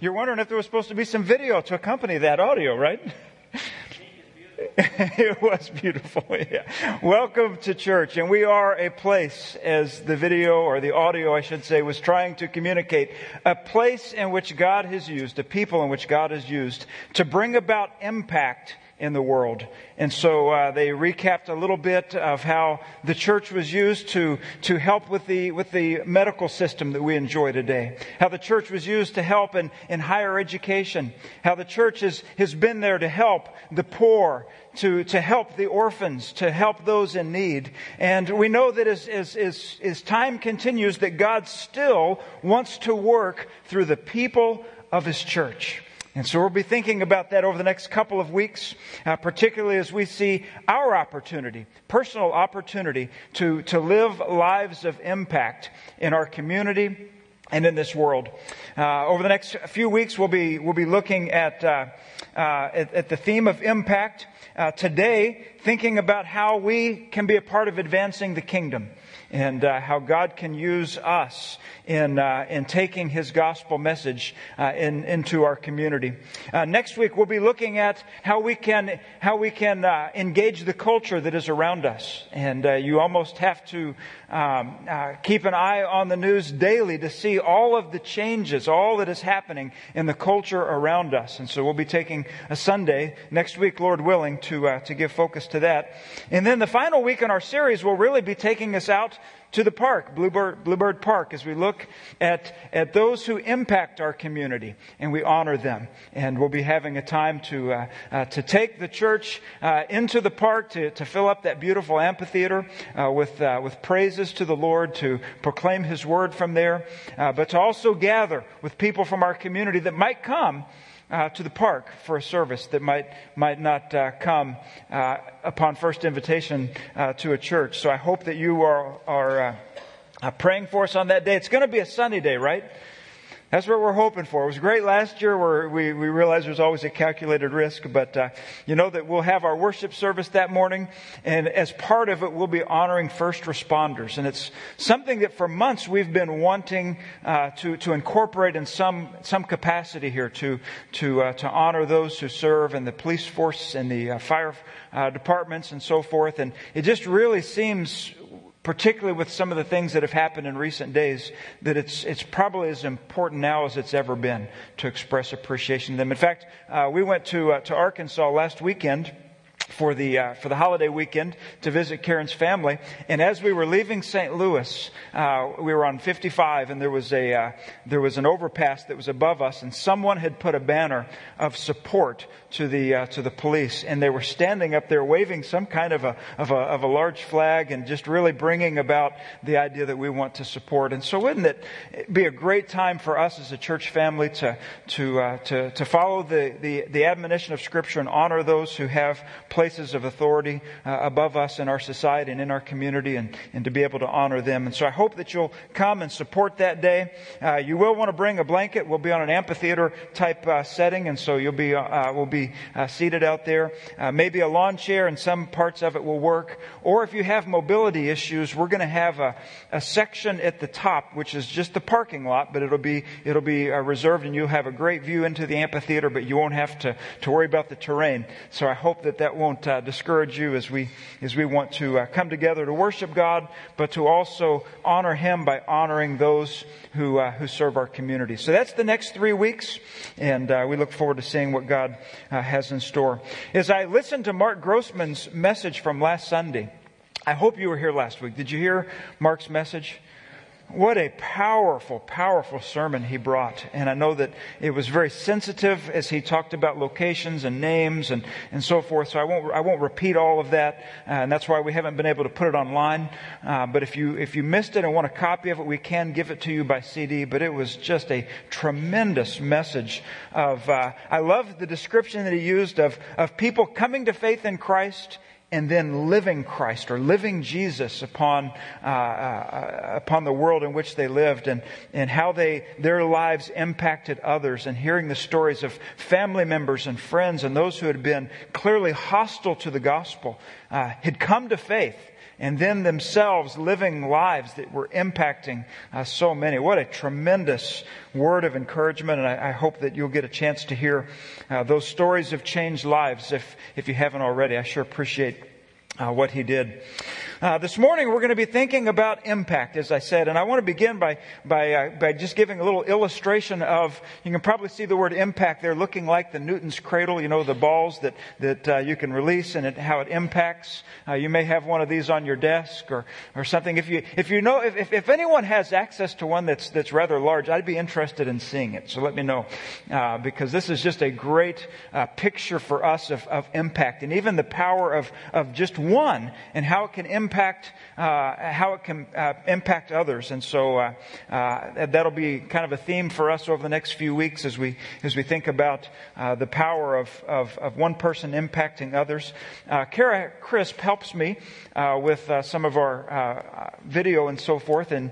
You're wondering if there was supposed to be some video to accompany that audio, right? it was beautiful. Yeah. Welcome to church. And we are a place, as the video or the audio, I should say, was trying to communicate, a place in which God has used, a people in which God has used to bring about impact in the world. And so uh, they recapped a little bit of how the church was used to, to help with the, with the medical system that we enjoy today. How the church was used to help in, in higher education. How the church has, has been there to help the poor, to, to help the orphans, to help those in need. And we know that as, as, as, as time continues, that God still wants to work through the people of His church. And so we'll be thinking about that over the next couple of weeks, uh, particularly as we see our opportunity, personal opportunity to, to live lives of impact in our community and in this world. Uh, over the next few weeks, we'll be, we'll be looking at, uh, uh at, at, the theme of impact. Uh, today, thinking about how we can be a part of advancing the kingdom and uh, how God can use us in, uh, in taking His gospel message uh, in, into our community. Uh, next week, we'll be looking at how we can, how we can uh, engage the culture that is around us. And uh, you almost have to um, keep an eye on the news daily to see all of the changes, all that is happening in the culture around us. And so we'll be taking a Sunday next week, Lord willing, to, to give focus to that. And then the final week in our series will really be taking us out to the park, Bluebird, Bluebird Park, as we look at, at those who impact our community and we honor them. And we'll be having a time to, uh, uh, to take the church uh, into the park to, to fill up that beautiful amphitheater uh, with, uh, with praises to the Lord, to proclaim His word from there, uh, but to also gather with people from our community that might come uh, to the park for a service that might might not uh, come uh, upon first invitation uh, to a church. So I hope that you are are uh, praying for us on that day. It's going to be a sunny day, right? That's what we're hoping for. It was great last year where we, we realized there's always a calculated risk, but uh, you know that we'll have our worship service that morning, and as part of it, we'll be honoring first responders. And it's something that for months we've been wanting uh, to, to incorporate in some, some capacity here to, to, uh, to honor those who serve in the police force and the uh, fire uh, departments and so forth. And it just really seems particularly with some of the things that have happened in recent days, that it's, it's probably as important now as it's ever been to express appreciation to them. In fact, uh, we went to, uh, to Arkansas last weekend for the uh, for the holiday weekend to visit Karen's family. And as we were leaving St. Louis, uh, we were on 55, and there was a uh, there was an overpass that was above us, and someone had put a banner of support to the uh, to the police, and they were standing up there waving some kind of a of a of a large flag, and just really bringing about the idea that we want to support. And so, wouldn't it be a great time for us as a church family to to uh, to to follow the, the the admonition of Scripture and honor those who have places of authority uh, above us in our society and in our community and, and to be able to honor them. And so I hope that you'll come and support that day. Uh, you will want to bring a blanket. We'll be on an amphitheater type uh, setting, and so you'll be, uh, uh, we'll be uh, seated out there. maybe a lawn chair and some parts of it will work. Or if you have mobility issues, we're going to have a, a section at the top, which is just the parking lot, but it'll be, it'll be reserved and you'll have a great view into the amphitheater, but you won't have to, to worry about the terrain. So I hope that that won't won't uh, discourage you as we, as we want to uh, come together to worship God, but to also honor Him by honoring those who, uh, who serve our community. So that's the next three weeks, and uh, we look forward to seeing what God uh, has in store. As I listened to Mark Grossman's message from last Sunday, I hope you were here last week. Did you hear Mark's message? What a powerful, powerful sermon he brought. And I know that it was very sensitive as he talked about locations and names and, and so forth. So I won't, I won't repeat all of that. Uh, and that's why we haven't been able to put it online. Uh, but if you, if you missed it and want a copy of it, we can give it to you by CD. But it was just a tremendous message of, uh, I love the description that he used of, of people coming to faith in Christ and then living Christ or living Jesus upon uh, uh, upon the world in which they lived and and how they their lives impacted others and hearing the stories of family members and friends and those who had been clearly hostile to the gospel uh, had come to faith and then themselves living lives that were impacting uh, so many. What a tremendous word of encouragement, and I, I hope that you'll get a chance to hear uh, those stories of changed lives if, if you haven't already. I sure appreciate uh, what he did. Uh, this morning we're going to be thinking about impact, as I said, and I want to begin by by uh, by just giving a little illustration of. You can probably see the word impact there, looking like the Newton's cradle. You know the balls that that uh, you can release and it, how it impacts. Uh, you may have one of these on your desk or or something. If you if you know if, if anyone has access to one that's that's rather large, I'd be interested in seeing it. So let me know uh, because this is just a great uh, picture for us of of impact and even the power of of just one and how it can impact impact, uh, how it can uh, impact others. And so uh, uh, that'll be kind of a theme for us over the next few weeks as we as we think about uh, the power of, of, of one person impacting others. Kara Crisp helps me with some of our video and so forth, and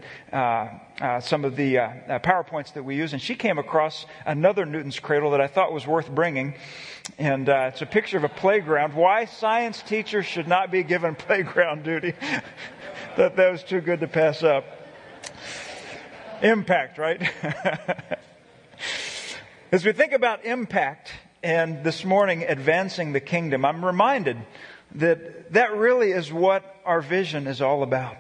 uh, some of the uh, uh, PowerPoints that we use, and she came across another Newton's cradle that I thought was worth bringing. And uh, it's a picture of a playground. Why science teachers should not be given playground duty. that, that was too good to pass up. Impact, right? As we think about impact and this morning advancing the kingdom, I'm reminded that that really is what our vision is all about.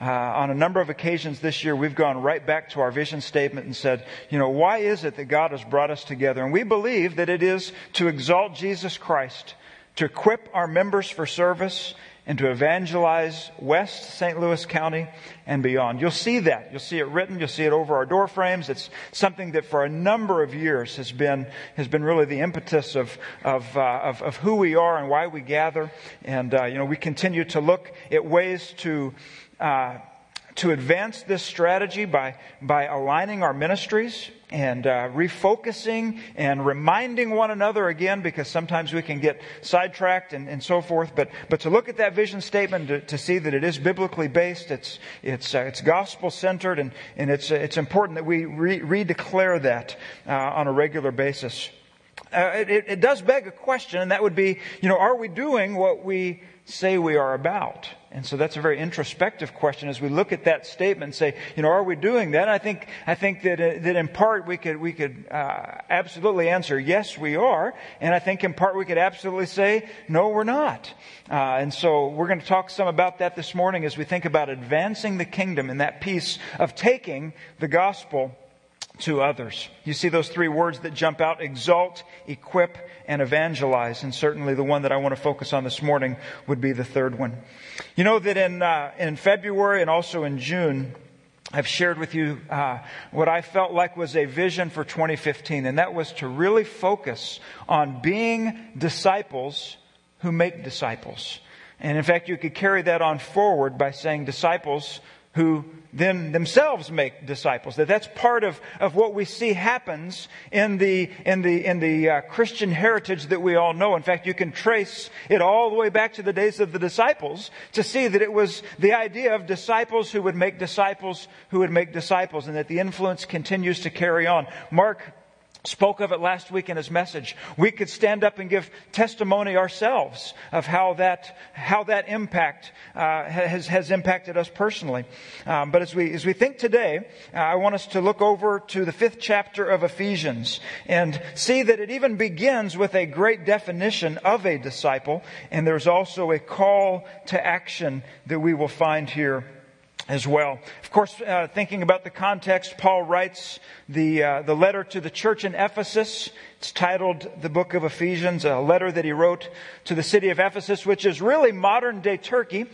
Uh, on a number of occasions this year, we've gone right back to our vision statement and said, you know, why is it that God has brought us together? And we believe that it is to exalt Jesus Christ, to equip our members for service, and to evangelize West St. Louis County and beyond. You'll see that. You'll see it written. You'll see it over our door frames. It's something that for a number of years has been, has been really the impetus of, of, uh, of, of, who we are and why we gather. And, uh, you know, we continue to look at ways to, uh, to advance this strategy by, by aligning our ministries and uh, refocusing and reminding one another again because sometimes we can get sidetracked and, and so forth. But, but to look at that vision statement to, to see that it is biblically based, it's, it's, uh, it's gospel centered, and, and it's, uh, it's important that we re- redeclare that uh, on a regular basis. Uh, it, it does beg a question, and that would be, you know, are we doing what we say we are about? And so that's a very introspective question as we look at that statement and say, you know, are we doing that? I think, I think that, uh, that in part we could, we could uh, absolutely answer, yes, we are. And I think in part we could absolutely say, no, we're not. Uh, and so we're going to talk some about that this morning as we think about advancing the kingdom in that piece of taking the gospel to others. You see those three words that jump out exalt, equip, and evangelize. And certainly the one that I want to focus on this morning would be the third one. You know that in, uh, in February and also in June, I've shared with you uh, what I felt like was a vision for 2015, and that was to really focus on being disciples who make disciples. And in fact, you could carry that on forward by saying disciples who then themselves make disciples. That that's part of, of what we see happens in the, in the, in the uh, Christian heritage that we all know. In fact, you can trace it all the way back to the days of the disciples to see that it was the idea of disciples who would make disciples who would make disciples and that the influence continues to carry on. Mark spoke of it last week in his message. We could stand up and give testimony ourselves of how that, how that impact uh, has, has impacted us personally. Um, but as we, as we think today, uh, I want us to look over to the fifth chapter of Ephesians and see that it even begins with a great definition of a disciple, and there's also a call to action that we will find here as well. Of course, uh, thinking about the context, Paul writes the, uh, the letter to the church in Ephesus. It's titled the book of Ephesians, a letter that he wrote to the city of Ephesus, which is really modern day Turkey.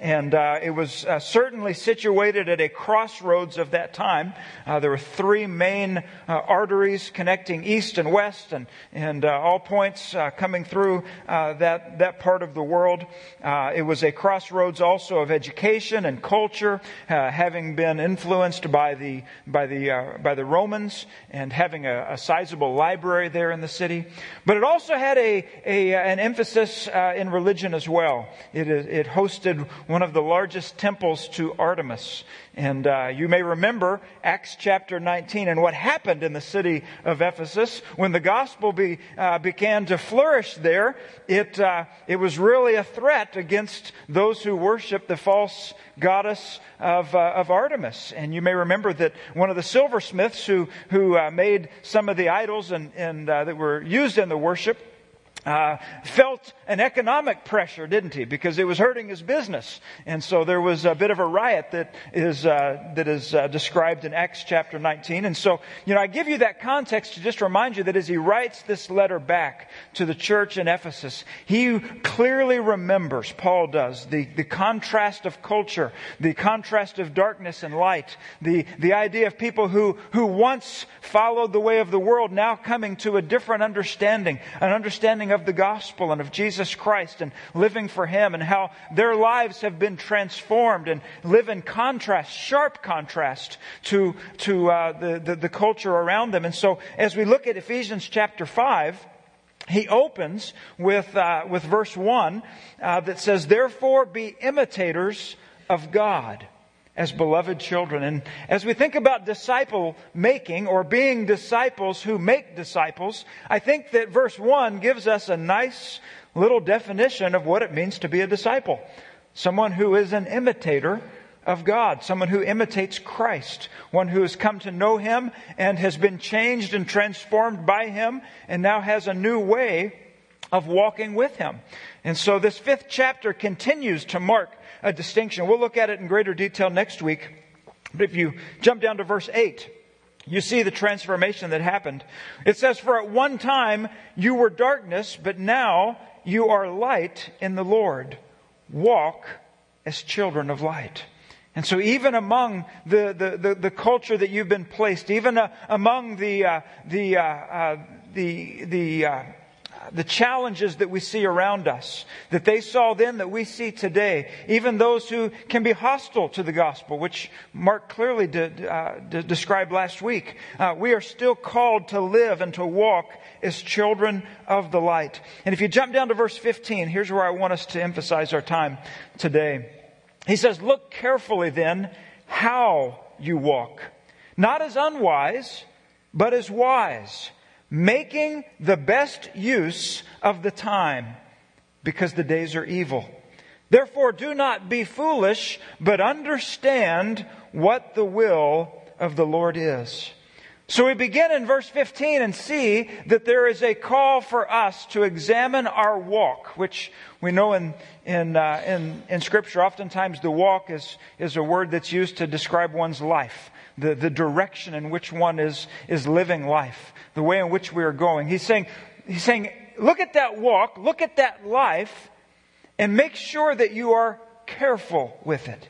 And uh, it was uh, certainly situated at a crossroads of that time. Uh, there were three main uh, arteries connecting east and west, and and uh, all points uh, coming through that that part of the world. it was a crossroads also of education and culture, having been influenced by the by the by the Romans and having a, a, sizable library there in the city. But it also had a, a an emphasis in religion as well. It, it hosted one of the largest temples to Artemis. And uh, you may remember Acts chapter 19 and what happened in the city of Ephesus when the gospel be, uh, began to flourish there. It, uh, it was really a threat against those who worship the false goddess of, uh, of Artemis. And you may remember that one of the silversmiths who, who uh, made some of the idols and, and uh, that were used in the worship uh, felt an economic pressure, didn't he? Because it was hurting his business. And so there was a bit of a riot that is, uh, that is uh, described in Acts chapter 19. And so, you know, I give you that context to just remind you that as he writes this letter back to the church in Ephesus, he clearly remembers, Paul does, the, the contrast of culture, the contrast of darkness and light, the, the idea of people who, who once followed the way of the world, now coming to a different understanding, an understanding of the gospel and of Jesus Christ and living for Him and how their lives have been transformed and live in contrast, sharp contrast to, to uh, the, the, the culture around them. And so as we look at Ephesians chapter 5, he opens with, uh, with verse 1 uh, that says, Therefore be imitators of God as beloved children. And as we think about disciple making or being disciples who make disciples, I think that verse 1 gives us a nice little definition of what it means to be a disciple. Someone who is an imitator of God, someone who imitates Christ, one who has come to know Him and has been changed and transformed by Him and now has a new way of walking with Him. And so this fifth chapter continues to mark a distinction. We'll look at it in greater detail next week. But if you jump down to verse 8, you see the transformation that happened. It says, For at one time you were darkness, but now you are light in the Lord. Walk as children of light. And so, even among the, the, the, the culture that you've been placed, even uh, among the, uh, the, uh, uh the, the uh, the challenges that we see around us, that they saw then that we see today, even those who can be hostile to the gospel, which Mark clearly uh, described last week. Uh, we are still called to live and to walk as children of the light. And if you jump down to verse 15, here's where I want us to emphasize our time today. He says, Look carefully then how you walk, not as unwise, but as wise making the best use of the time because the days are evil. Therefore, do not be foolish, but understand what the will of the Lord is. So we begin in verse 15 and see that there is a call for us to examine our walk, which we know in, in, uh, in, in Scripture, oftentimes the walk is, is a word that's used to describe one's life, the, the direction in which one is, is living life, the way in which we are going. He's saying, he's saying, look at that walk, look at that life, and make sure that you are careful with it.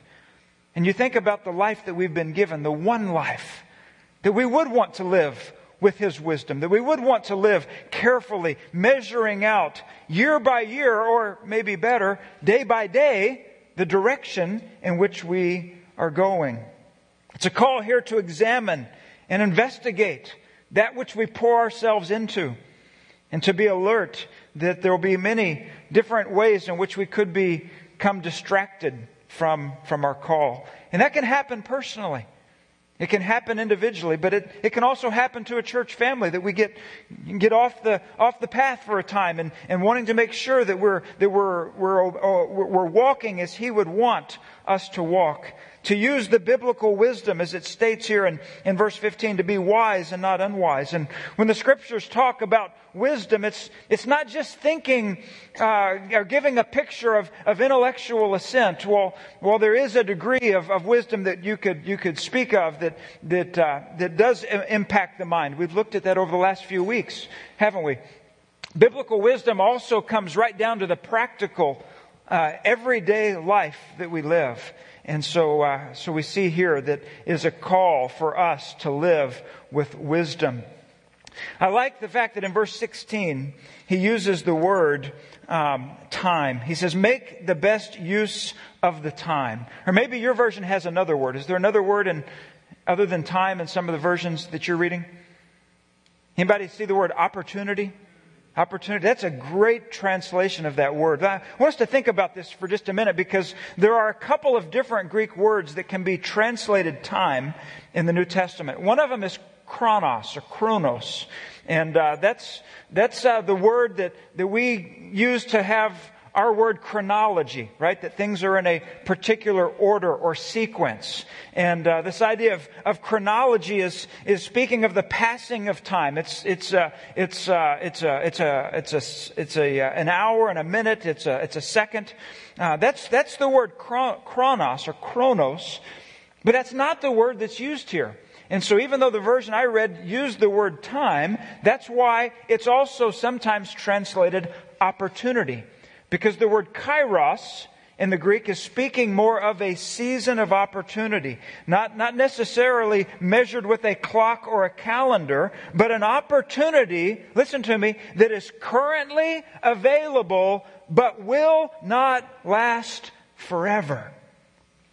And you think about the life that we've been given, the one life that we would want to live with His wisdom, that we would want to live carefully, measuring out year by year, or maybe better, day by day, the direction in which we are going. It's a call here to examine and investigate that which we pour ourselves into and to be alert that there will be many different ways in which we could become distracted from, from our call. And that can happen personally. It can happen individually, but it, it can also happen to a church family that we get, get off the, off the path for a time and, and wanting to make sure that we're, that we're, we're, uh, we're walking as He would want us to walk to use the biblical wisdom as it states here in, in verse 15 to be wise and not unwise. And when the scriptures talk about wisdom, it's, it's not just thinking uh, or giving a picture of, of intellectual assent. Well, well, there is a degree of, of wisdom that you could, you could speak of that, that, uh, that does impact the mind. We've looked at that over the last few weeks, haven't we? Biblical wisdom also comes right down to the practical, uh, everyday life that we live. And so, uh, so we see here that is a call for us to live with wisdom. I like the fact that in verse 16, he uses the word um, time. He says, make the best use of the time. Or maybe your version has another word. Is there another word in, other than time in some of the versions that you're reading? Anybody see the word opportunity? Opportunity. That's a great translation of that word. I want us to think about this for just a minute because there are a couple of different Greek words that can be translated time in the New Testament. One of them is chronos or chronos. And uh, that's, that's uh, the word that, that we use to have our word chronology, right? That things are in a particular order or sequence. And uh, this idea of, of chronology is, is speaking of the passing of time. It's, an hour and a minute. It's a, it's a second. Uh, that's, that's the word chronos or chronos, but that's not the word that's used here. And so even though the version I read used the word time, that's why it's also sometimes translated opportunity. Because the word kairos in the Greek is speaking more of a season of opportunity. Not, not necessarily measured with a clock or a calendar, but an opportunity, listen to me, that is currently available but will not last forever.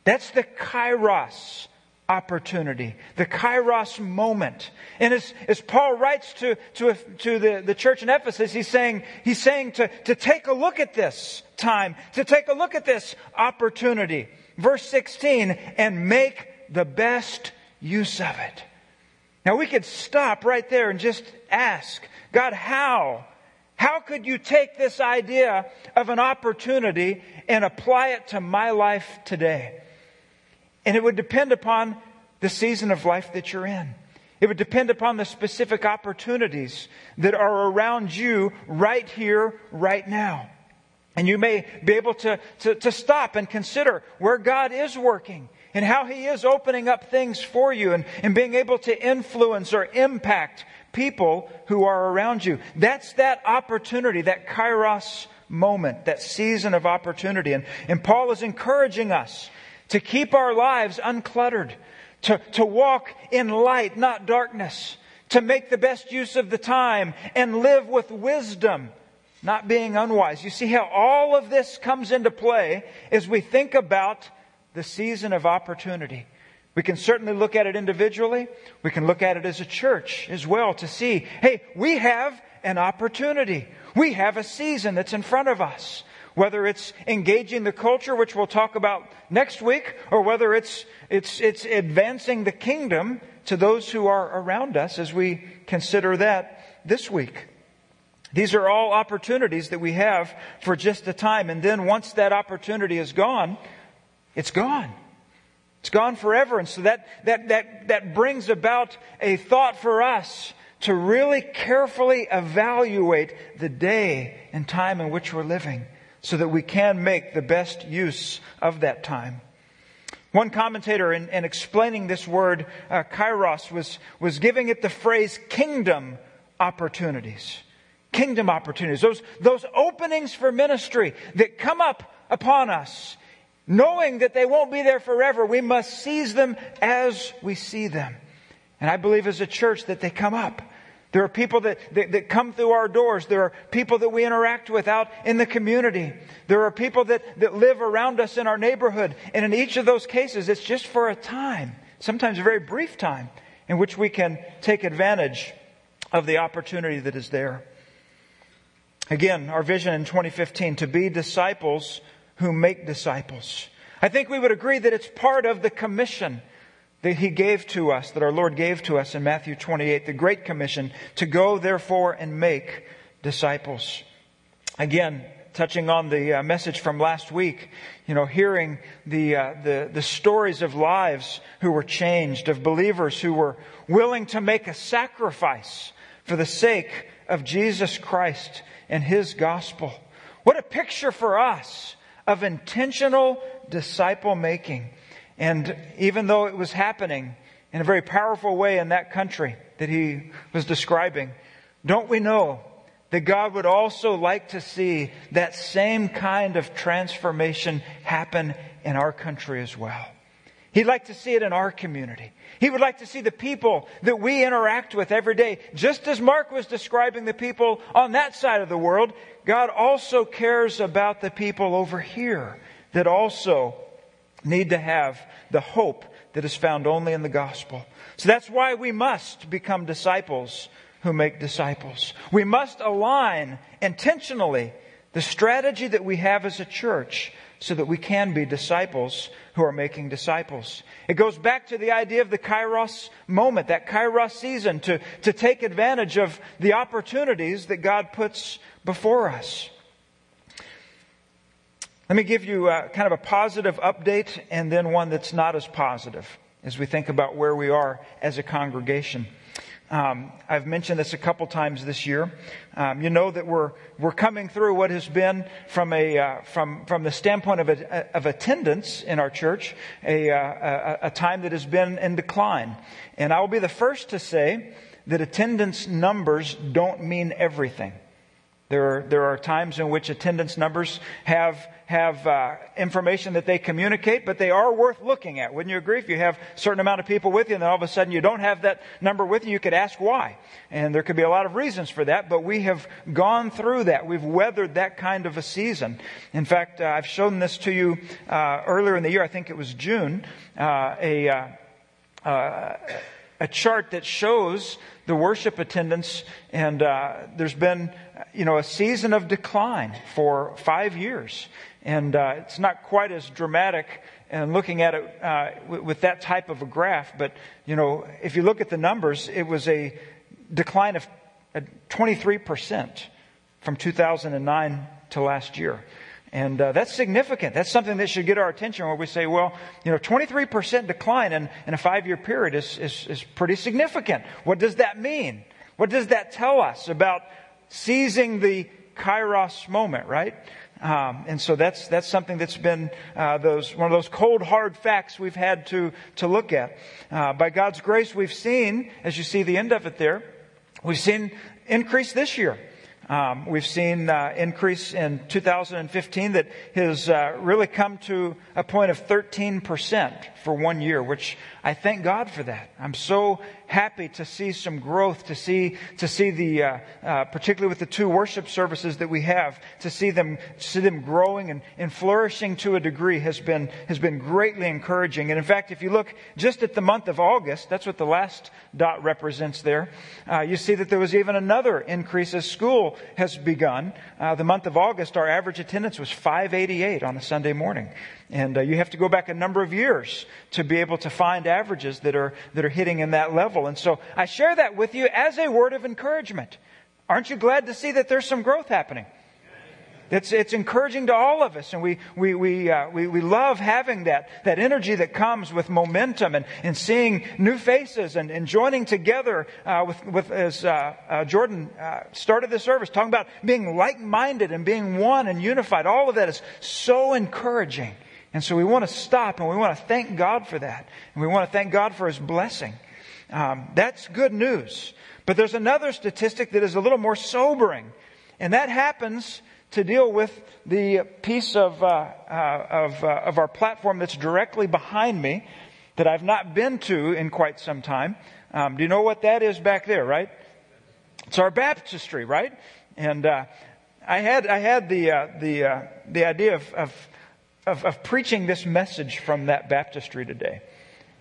That's the kairos opportunity, the kairos moment. And as, as Paul writes to, to, to the, the church in Ephesus, he's saying, he's saying to, to take a look at this time, to take a look at this opportunity. Verse 16, and make the best use of it. Now we could stop right there and just ask, God, how? How could you take this idea of an opportunity and apply it to my life today? And it would depend upon the season of life that you're in. It would depend upon the specific opportunities that are around you right here, right now. And you may be able to, to, to, stop and consider where God is working and how He is opening up things for you and, and being able to influence or impact people who are around you. That's that opportunity, that kairos moment, that season of opportunity. And, and Paul is encouraging us to keep our lives uncluttered, to, to walk in light, not darkness, to make the best use of the time and live with wisdom, not being unwise. You see how all of this comes into play as we think about the season of opportunity. We can certainly look at it individually. We can look at it as a church as well to see, hey, we have an opportunity. We have a season that's in front of us whether it's engaging the culture, which we'll talk about next week, or whether it's, it's, it's advancing the kingdom to those who are around us as we consider that this week. These are all opportunities that we have for just a time. And then once that opportunity is gone, it's gone. It's gone forever. And so that, that, that, that brings about a thought for us to really carefully evaluate the day and time in which we're living so that we can make the best use of that time. One commentator, in, in explaining this word, uh, kairos, was, was giving it the phrase kingdom opportunities. Kingdom opportunities. Those, those openings for ministry that come up upon us, knowing that they won't be there forever, we must seize them as we see them. And I believe as a church that they come up. There are people that, that, that, come through our doors. There are people that we interact with out in the community. There are people that, that live around us in our neighborhood. And in each of those cases, it's just for a time, sometimes a very brief time, in which we can take advantage of the opportunity that is there. Again, our vision in 2015 to be disciples who make disciples. I think we would agree that it's part of the commission that he gave to us, that our Lord gave to us in Matthew 28, the Great Commission, to go therefore and make disciples. Again, touching on the uh, message from last week, you know, hearing the, uh, the, the stories of lives who were changed, of believers who were willing to make a sacrifice for the sake of Jesus Christ and His gospel. What a picture for us of intentional disciple making. And even though it was happening in a very powerful way in that country that he was describing, don't we know that God would also like to see that same kind of transformation happen in our country as well? He'd like to see it in our community. He would like to see the people that we interact with every day. Just as Mark was describing the people on that side of the world, God also cares about the people over here that also need to have the hope that is found only in the gospel. So that's why we must become disciples who make disciples. We must align intentionally the strategy that we have as a church so that we can be disciples who are making disciples. It goes back to the idea of the Kairos moment, that Kairos season, to, to take advantage of the opportunities that God puts before us. Let me give you a, uh, kind of a positive update and then one that's not as positive as we think about where we are as a congregation. Um, I've mentioned this a couple times this year. Um, you know that we're we're coming through what has been from a uh, from from the standpoint of a, of attendance in our church a, uh, a, a time that has been in decline, and I will be the first to say that attendance numbers don't mean everything. There are, there are times in which attendance numbers have, have uh, information that they communicate, but they are worth looking at. Wouldn't you agree? If you have a certain amount of people with you and then all of a sudden you don't have that number with you, you could ask why. And there could be a lot of reasons for that, but we have gone through that. We've weathered that kind of a season. In fact, uh, I've shown this to you uh, earlier in the year, I think it was June, uh, a, uh, uh, a chart that shows the worship attendance, and uh, there's been, you know, a season of decline for five years, and uh, it's not quite as dramatic. And looking at it uh, with, with that type of a graph, but you know, if you look at the numbers, it was a decline of 23% from 2009 to last year. And uh, that's significant. That's something that should get our attention where we say, well, you know, 23% decline in, in a five year period is, is, is pretty significant. What does that mean? What does that tell us about seizing the kairos moment, right? Um, and so that's that's something that's been uh, those one of those cold hard facts we've had to to look at. Uh, by God's grace, we've seen, as you see the end of it there, we've seen increase this year. Um, we've seen uh, increase in 2015 that has uh, really come to a point of 13% for one year, which I thank God for that. I'm so happy to see some growth, to see to see the uh, uh, particularly with the two worship services that we have, to see them see them growing and, and flourishing to a degree has been has been greatly encouraging. And in fact, if you look just at the month of August, that's what the last dot represents there. Uh, you see that there was even another increase as school has begun. Uh, the month of August, our average attendance was 588 on a Sunday morning. And uh, you have to go back a number of years to be able to find averages that are, that are hitting in that level. And so I share that with you as a word of encouragement. Aren't you glad to see that there's some growth happening? It's, it's encouraging to all of us, and we, we, we, uh, we, we love having that, that energy that comes with momentum and, and seeing new faces and, and joining together uh, with, with, as uh, uh Jordan uh, started the service, talking about being like minded and being one and unified. All of that is so encouraging. And so we want to stop and we want to thank God for that. And we want to thank God for His blessing. Um, that's good news. But there's another statistic that is a little more sobering. And that happens to deal with the piece of, uh, uh, of, uh, of our platform that's directly behind me that I've not been to in quite some time. Um, do you know what that is back there, right? It's our baptistry, right? And uh, I had I had the uh, the uh, the idea of, of of, of preaching this message from that baptistry today.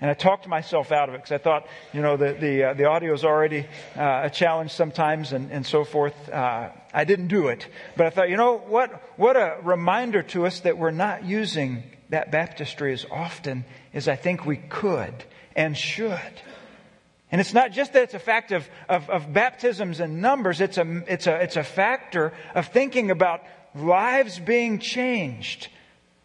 And I talked myself out of it because I thought, you know, the, the, uh, the audio is already uh, a challenge sometimes and, and so forth. Uh, I didn't do it. But I thought, you know, what, what a reminder to us that we're not using that baptistry as often as I think we could and should. And it's not just that it's a fact of, of, of baptisms and numbers, it's a, it's, a, it's a factor of thinking about lives being changed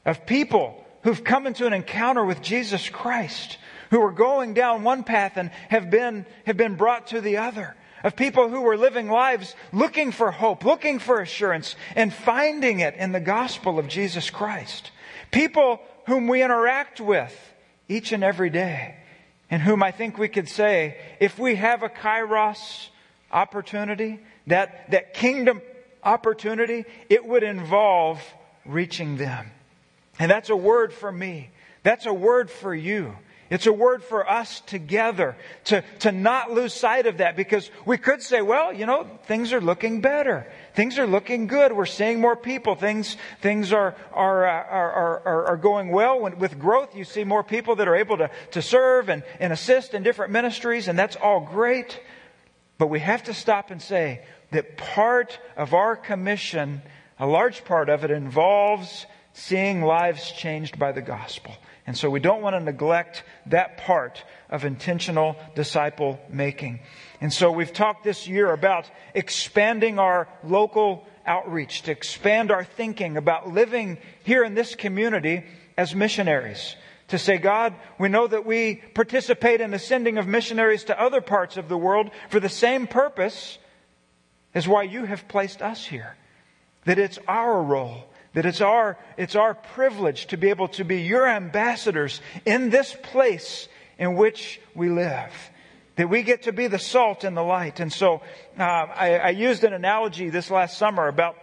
of people who've come into an encounter with Jesus Christ, who are going down one path and have been, have been brought to the other. Of people who were living lives looking for hope, looking for assurance, and finding it in the gospel of Jesus Christ. People whom we interact with each and every day, and whom I think we could say, if we have a kairos opportunity, that, that kingdom opportunity, it would involve reaching them. And that's a word for me. That's a word for you. It's a word for us together to, to not lose sight of that because we could say, well, you know, things are looking better. Things are looking good. We're seeing more people. Things, things are, are, uh, are, are, are going well. When, with growth, you see more people that are able to, to serve and, and assist in different ministries, and that's all great. But we have to stop and say that part of our commission, a large part of it, involves seeing lives changed by the gospel. And so we don't want to neglect that part of intentional disciple making. And so we've talked this year about expanding our local outreach, to expand our thinking about living here in this community as missionaries. To say, God, we know that we participate in the sending of missionaries to other parts of the world for the same purpose as why you have placed us here. That it's our role that it's our, it's our privilege to be able to be your ambassadors in this place in which we live. That we get to be the salt and the light. And so uh, I, I used an analogy this last summer about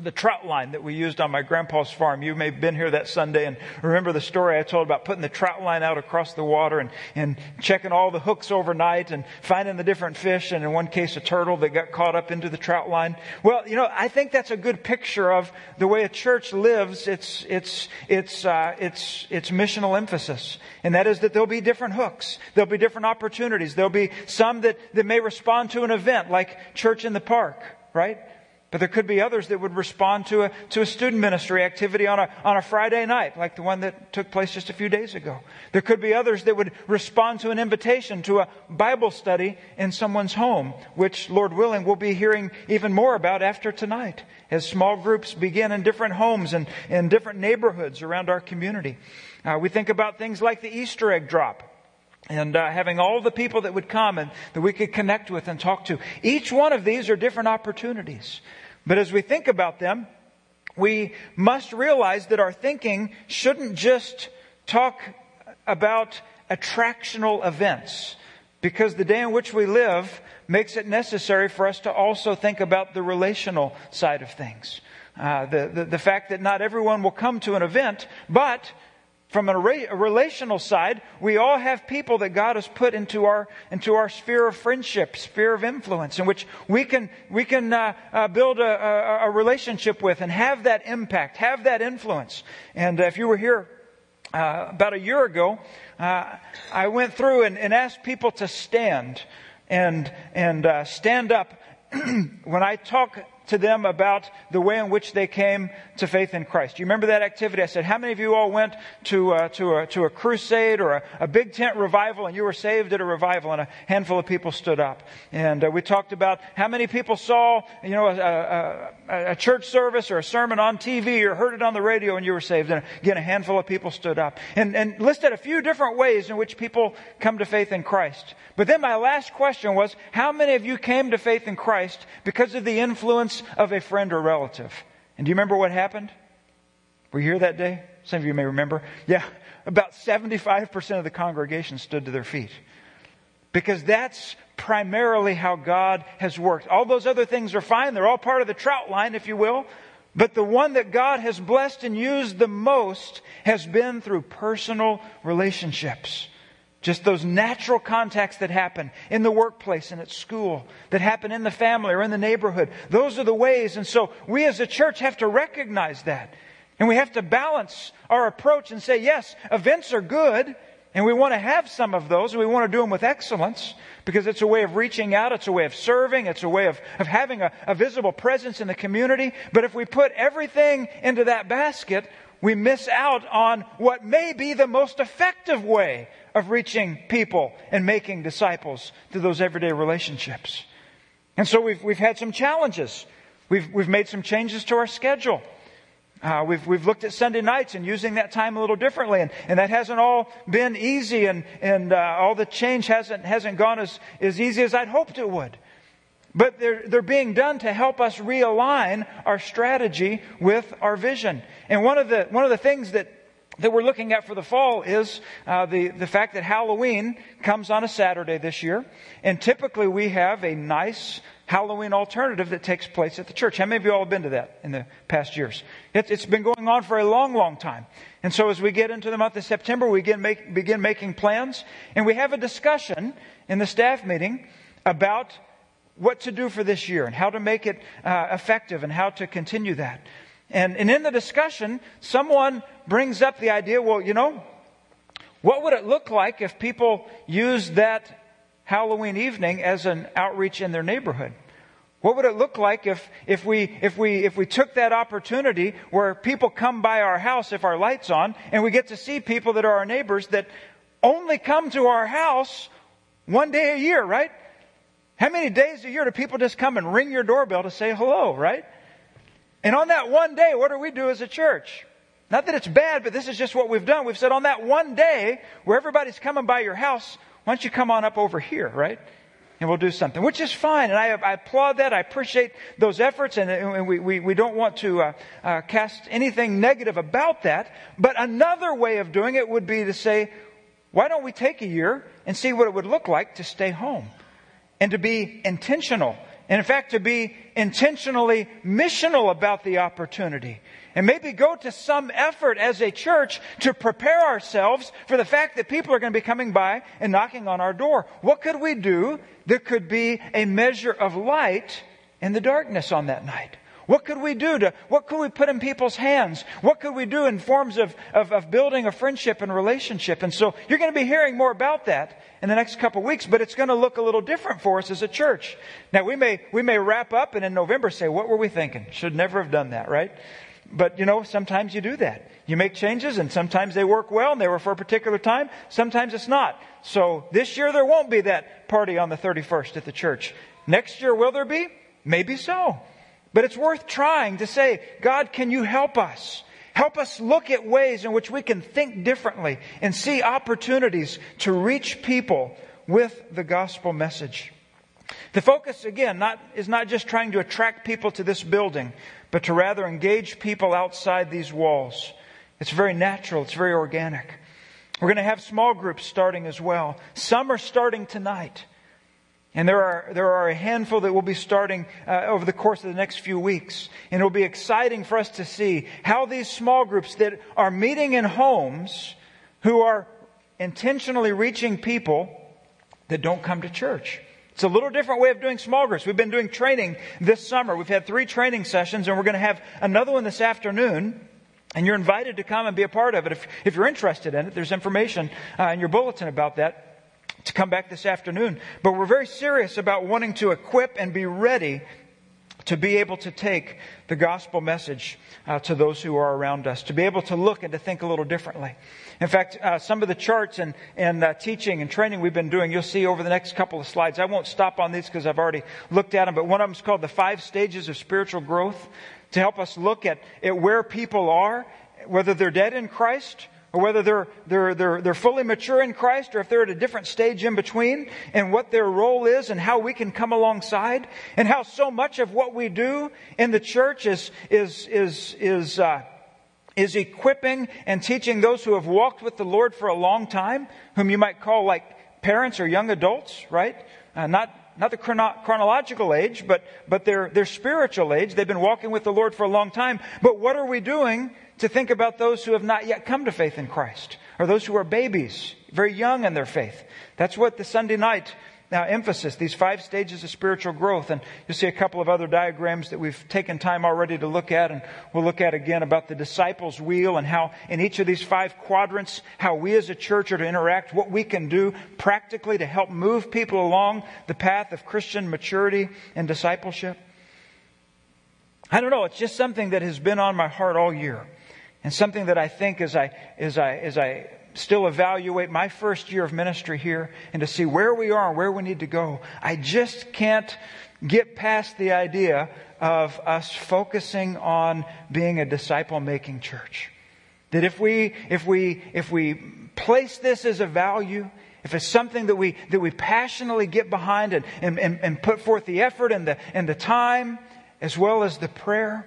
the trout line that we used on my grandpa's farm. You may have been here that Sunday and remember the story I told about putting the trout line out across the water and, and checking all the hooks overnight and finding the different fish and in one case a turtle that got caught up into the trout line. Well, you know, I think that's a good picture of the way a church lives its, its, its, uh, its, its missional emphasis. And that is that there'll be different hooks. There'll be different opportunities. There'll be some that, that may respond to an event like church in the park, right? But there could be others that would respond to a, to a student ministry activity on a, on a Friday night, like the one that took place just a few days ago. There could be others that would respond to an invitation to a Bible study in someone's home, which, Lord willing, we'll be hearing even more about after tonight as small groups begin in different homes and in different neighborhoods around our community. Uh, we think about things like the Easter egg drop and uh, having all the people that would come and that we could connect with and talk to. Each one of these are different opportunities. But as we think about them, we must realize that our thinking shouldn't just talk about attractional events because the day in which we live makes it necessary for us to also think about the relational side of things. Uh, the, the, the fact that not everyone will come to an event, but from a, a, relational side, we all have people that God has put into our into our sphere of friendship, sphere of influence, in which we can we can uh, uh, build a, a, a, relationship with and have that impact, have that influence. And uh, if you were here uh, about a year ago, uh, I went through and, and, asked people to stand and and uh, stand up when I talk to them about the way in which they came to faith in Christ. You remember that activity? I said, how many of you all went to, uh, to, a, to a crusade or a, a, big tent revival and you were saved at a revival and a handful of people stood up? And uh, we talked about how many people saw, you know, a, a, a, church service or a sermon on TV or heard it on the radio and you were saved. And again, a handful of people stood up and, and listed a few different ways in which people come to faith in Christ. But then my last question was, how many of you came to faith in Christ because of the influence of a friend or relative. And do you remember what happened? Were you here that day? Some of you may remember. Yeah, about 75% of the congregation stood to their feet. Because that's primarily how God has worked. All those other things are fine. They're all part of the trout line, if you will. But the one that God has blessed and used the most has been through personal relationships. Just those natural contacts that happen in the workplace and at school, that happen in the family or in the neighborhood. Those are the ways. And so we as a church have to recognize that. And we have to balance our approach and say, yes, events are good. And we want to have some of those. And we want to do them with excellence because it's a way of reaching out. It's a way of serving. It's a way of, of having a, a visible presence in the community. But if we put everything into that basket, we miss out on what may be the most effective way of reaching people and making disciples through those everyday relationships. And so we've, we've had some challenges. We've, we've made some changes to our schedule. Uh, we've, we've looked at Sunday nights and using that time a little differently, and, and that hasn't all been easy, and, and uh, all the change hasn't, hasn't gone as, as easy as I'd hoped it would. But they're, they're being done to help us realign our strategy with our vision. And one of the, one of the things that that we're looking at for the fall is uh, the, the fact that Halloween comes on a Saturday this year. And typically we have a nice Halloween alternative that takes place at the church. How many of you all have been to that in the past years? It, has been going on for a long, long time. And so as we get into the month of September, we begin, make, begin making plans and we have a discussion in the staff meeting about what to do for this year and how to make it uh, effective and how to continue that. And, and in the discussion, someone brings up the idea well, you know, what would it look like if people used that Halloween evening as an outreach in their neighborhood? What would it look like if, if, we, if, we, if we took that opportunity where people come by our house if our light's on and we get to see people that are our neighbors that only come to our house one day a year, right? How many days a year do people just come and ring your doorbell to say hello, right? And on that one day, what do we do as a church? Not that it's bad, but this is just what we've done. We've said on that one day where everybody's coming by your house, why don't you come on up over here, right? and we'll do something, which is fine. And I, I applaud that. I appreciate those efforts, and, and we, we, we, don't want to uh, uh, cast anything negative about that. But another way of doing it would be to say, why don't we take a year and see what it would look like to stay home and to be intentional and in fact, to be intentionally missional about the opportunity. And maybe go to some effort as a church to prepare ourselves for the fact that people are going to be coming by and knocking on our door. What could we do that could be a measure of light in the darkness on that night? What could we do to, what could we put in people's hands? What could we do in forms of, of, of building a friendship and relationship? And so you're going to be hearing more about that in the next couple weeks, but it's going to look a little different for us as a church. Now we may, we may wrap up and in November say, what were we thinking? Should never have done that, right? But you know, sometimes you do that. You make changes and sometimes they work well and they were for a particular time. Sometimes it's not. So this year there won't be that party on the 31st at the church. Next year will there be? Maybe so. But it's worth trying to say, God, can you help us? Help us look at ways in which we can think differently and see opportunities to reach people with the gospel message. The focus, again, not, is not just trying to attract people to this building, but to rather engage people outside these walls. It's very natural. It's very organic. We're going to have small groups starting as well. Some are starting tonight. And there are, there are a handful that will be starting uh, over the course of the next few weeks. And it'll be exciting for us to see how these small groups that are meeting in homes who are intentionally reaching people that don't come to church. It's a little different way of doing small groups. We've been doing training this summer. We've had three training sessions and we're going to have another one this afternoon. And you're invited to come and be a part of it. If, if you're interested in it, there's information uh, in your bulletin about that to come back this afternoon. But we're very serious about wanting to equip and be ready to be able to take the gospel message uh, to those who are around us, to be able to look and to think a little differently. In fact, uh, some of the charts and, and uh, teaching and training we've been doing, you'll see over the next couple of slides. I won't stop on these because I've already looked at them, but one of them is called the five stages of spiritual growth to help us look at, at where people are, whether they're dead in Christ or whether they're, they're, they're, they're fully mature in Christ or if they're at a different stage in between and what their role is and how we can come alongside and how so much of what we do in the church is, is, is, is, uh, is equipping and teaching those who have walked with the Lord for a long time, whom you might call like parents or young adults, right? Uh, not, not the chrono- chronological age, but, but their, their spiritual age. They've been walking with the Lord for a long time. But what are we doing to think about those who have not yet come to faith in Christ, or those who are babies, very young in their faith. That's what the Sunday night now emphasis, these five stages of spiritual growth. And you'll see a couple of other diagrams that we've taken time already to look at, and we'll look at again about the disciples' wheel and how in each of these five quadrants, how we as a church are to interact, what we can do practically to help move people along the path of Christian maturity and discipleship. I don't know, it's just something that has been on my heart all year. And something that I think as I, as I, as I still evaluate my first year of ministry here and to see where we are and where we need to go, I just can't get past the idea of us focusing on being a disciple making church. That if we, if we, if we place this as a value, if it's something that we, that we passionately get behind and, and, and put forth the effort and the, and the time, as well as the prayer,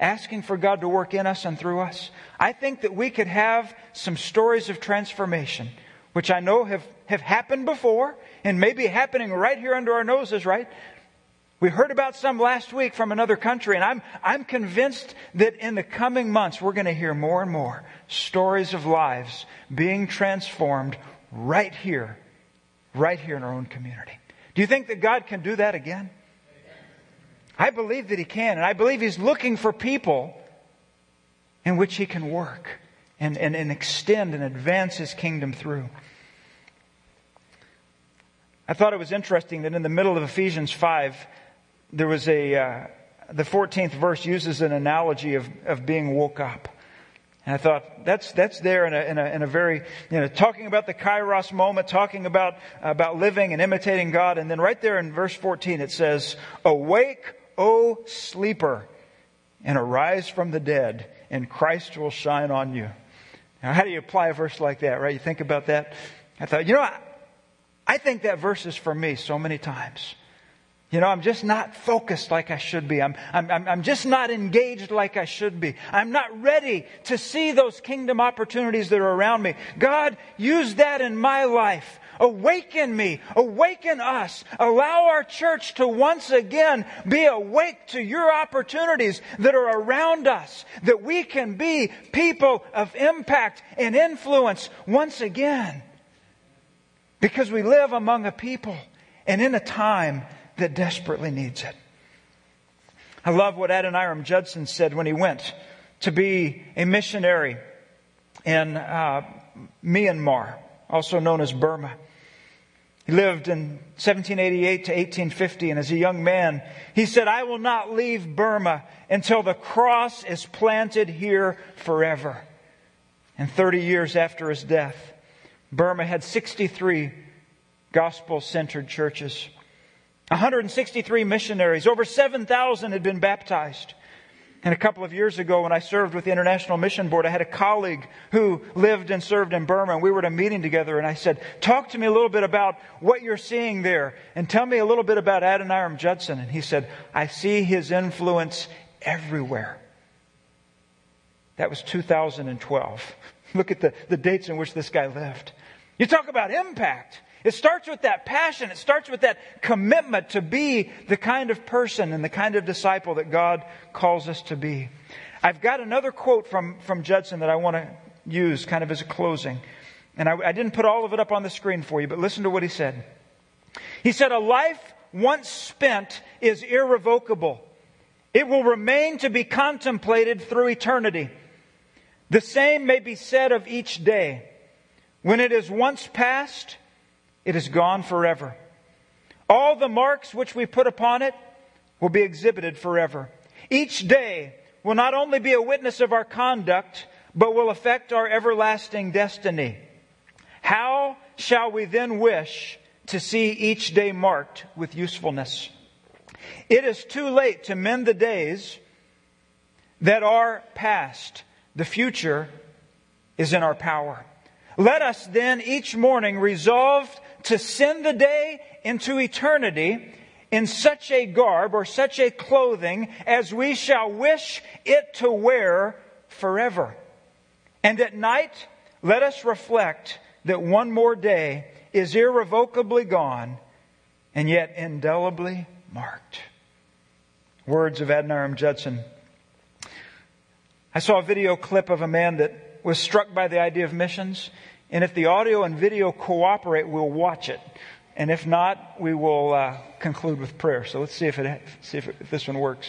asking for God to work in us and through us, I think that we could have some stories of transformation, which I know have, have happened before and may be happening right here under our noses, right? We heard about some last week from another country, and I'm, I'm convinced that in the coming months we're going to hear more and more stories of lives being transformed right here, right here in our own community. Do you think that God can do that again? I believe that He can, and I believe He's looking for people in which He can work and, and, and extend and advance His kingdom through. I thought it was interesting that in the middle of Ephesians 5, there was a, uh, the 14th verse uses an analogy of, of being woke up. And I thought, that's, that's there in a, in a, in a very, you know, talking about the kairos moment, talking about, about living and imitating God. And then right there in verse 14, it says, Awake, O sleeper, and arise from the dead, and Christ will shine on you. Now, how do you apply a verse like that, right? You think about that? I thought, you know, I, I think that verse is for me so many times. You know, I'm just not focused like I should be. I'm, I'm, I'm just not engaged like I should be. I'm not ready to see those kingdom opportunities that are around me. God, use that in my life. Awaken me. Awaken us. Allow our church to once again be awake to your opportunities that are around us. That we can be people of impact and influence once again. Because we live among a people and in a time that desperately needs it. I love what Adoniram Judson said when he went to be a missionary in uh, Myanmar, also known as Burma. He lived in 1788 to 1850, and as a young man, he said, I will not leave Burma until the cross is planted here forever. And 30 years after his death, Burma had 63 gospel centered churches. 163 missionaries, over 7,000 had been baptized. And a couple of years ago, when I served with the International Mission Board, I had a colleague who lived and served in Burma, and we were at a meeting together, and I said, Talk to me a little bit about what you're seeing there, and tell me a little bit about Adoniram Judson. And he said, I see his influence everywhere. That was 2012. Look at the, the dates in which this guy lived. You talk about impact. It starts with that passion. It starts with that commitment to be the kind of person and the kind of disciple that God calls us to be. I've got another quote from, from Judson that I want to use kind of as a closing. And I, I didn't put all of it up on the screen for you, but listen to what he said. He said, A life once spent is irrevocable. It will remain to be contemplated through eternity. The same may be said of each day. When it is once past, it is gone forever. All the marks which we put upon it will be exhibited forever. Each day will not only be a witness of our conduct, but will affect our everlasting destiny. How shall we then wish to see each day marked with usefulness? It is too late to mend the days that are past. The future is in our power. Let us then each morning resolve to send the day into eternity in such a garb or such a clothing as we shall wish it to wear forever. And at night, let us reflect that one more day is irrevocably gone and yet indelibly marked. Words of Adoniram Judson. I saw a video clip of a man that was struck by the idea of missions. And if the audio and video cooperate, we'll watch it. And if not, we will uh, conclude with prayer. So let's see if, it, see if, it, if this one works.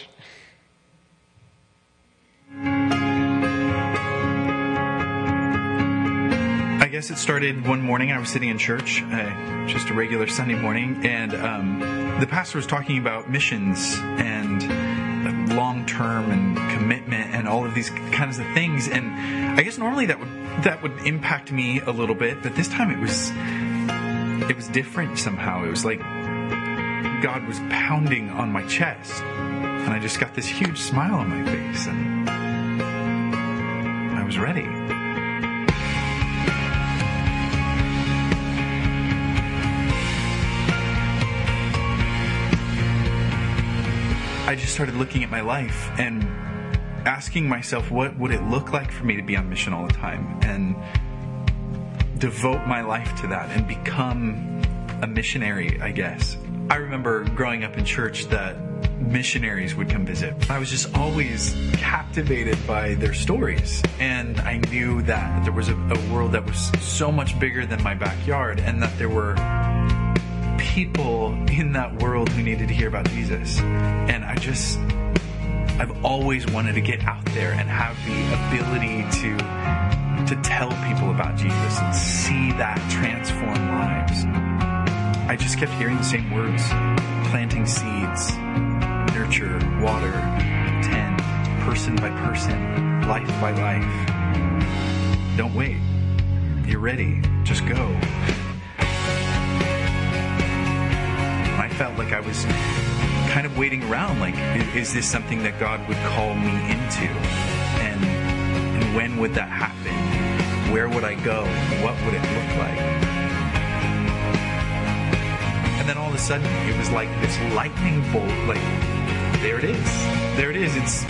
I guess it started one morning. I was sitting in church, uh, just a regular Sunday morning, and um, the pastor was talking about missions and long term and commitment and all of these kinds of things. And I guess normally that would that would impact me a little bit, but this time it was it was different somehow. It was like God was pounding on my chest, and I just got this huge smile on my face, and I was ready. I just started looking at my life and asking myself what would it look like for me to be on mission all the time and devote my life to that and become a missionary, I guess. I remember growing up in church that missionaries would come visit. I was just always captivated by their stories. And I knew that there was a, a, world that was so much bigger than my backyard and that there were people in that world who needed to hear about Jesus. And I just, I've always wanted to get out there and have the ability to, to tell people about Jesus and see that transform lives. I just kept hearing the same words planting seeds, nurture, water, tend, person by person, life by life. Don't wait. You're ready. Just go. I felt like I was kind of waiting around like is, this something that God would call me into? And and when would that happen? Where would I go? What would it look like? And then all of a sudden it was like this lightning bolt like there it is. There it is. It's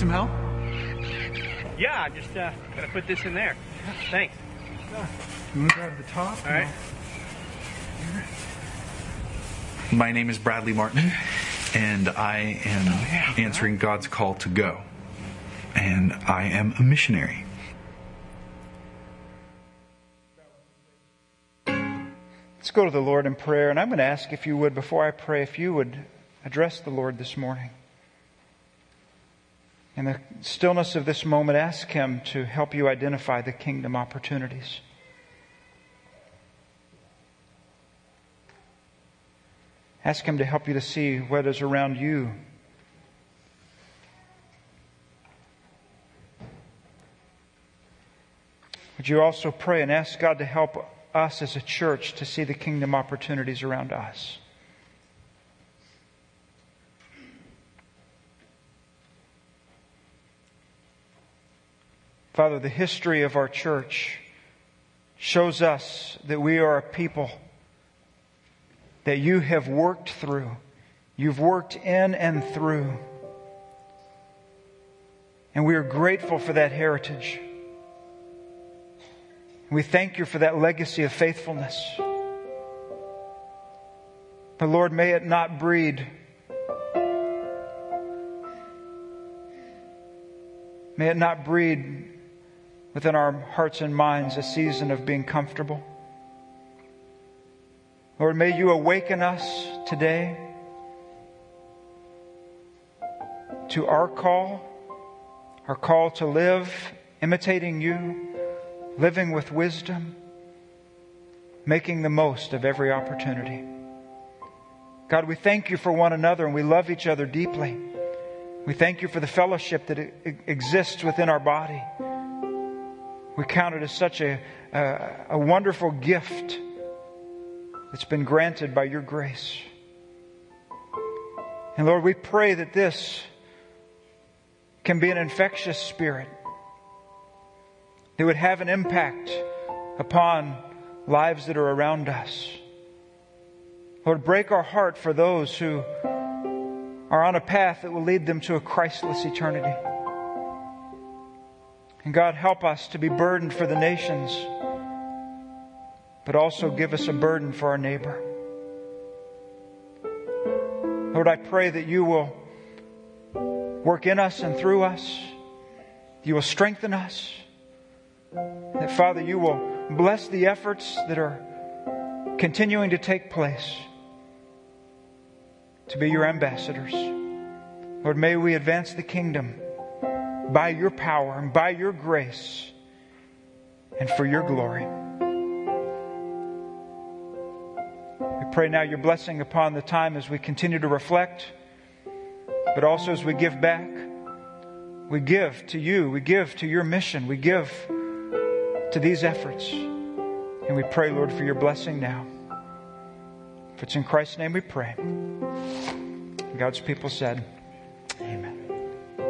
some help? Yeah, I just uh, gotta put this in there. Thanks. You want to grab the top? All right. My name is Bradley Martin, and I am oh, yeah. answering God's call to go. And I am a missionary. Let's go to the Lord in prayer, and I'm going to ask if you would, before I pray, if you would address the Lord this morning. In the stillness of this moment, ask Him to help you identify the kingdom opportunities. Ask Him to help you to see what is around you. Would you also pray and ask God to help us as a church to see the kingdom opportunities around us? Father, the history of our church shows us that we are a people that you have worked through. You've worked in and through. And we are grateful for that heritage. We thank you for that legacy of faithfulness. But Lord, may it not breed May it not breed within our hearts and minds a season of being comfortable. Lord, may you awaken us today to our call, our call to live imitating you, living with wisdom, making the most of every opportunity. God, we thank you for one another and we love each other deeply. We thank you for the fellowship that exists within our body. We count it as such a, a, a wonderful gift that's been granted by your grace. And Lord, we pray that this can be an infectious spirit that would have an impact upon lives that are around us. Lord, break our heart for those who are on a path that will lead them to a Christless eternity. And God, help us to be burdened for the nations, but also give us a burden for our neighbor. Lord, I pray that you will work in us and through us. You will strengthen us. That, Father, you will bless the efforts that are continuing to take place to be your ambassadors. Lord, may we advance the kingdom by your power and by your grace and for your glory. We pray now your blessing upon the time as we continue to reflect, but also as we give back. We give to you, we give to your mission, we give to these efforts. And we pray, Lord, for your blessing now. If it's in Christ's name we pray. God's people said, Amen.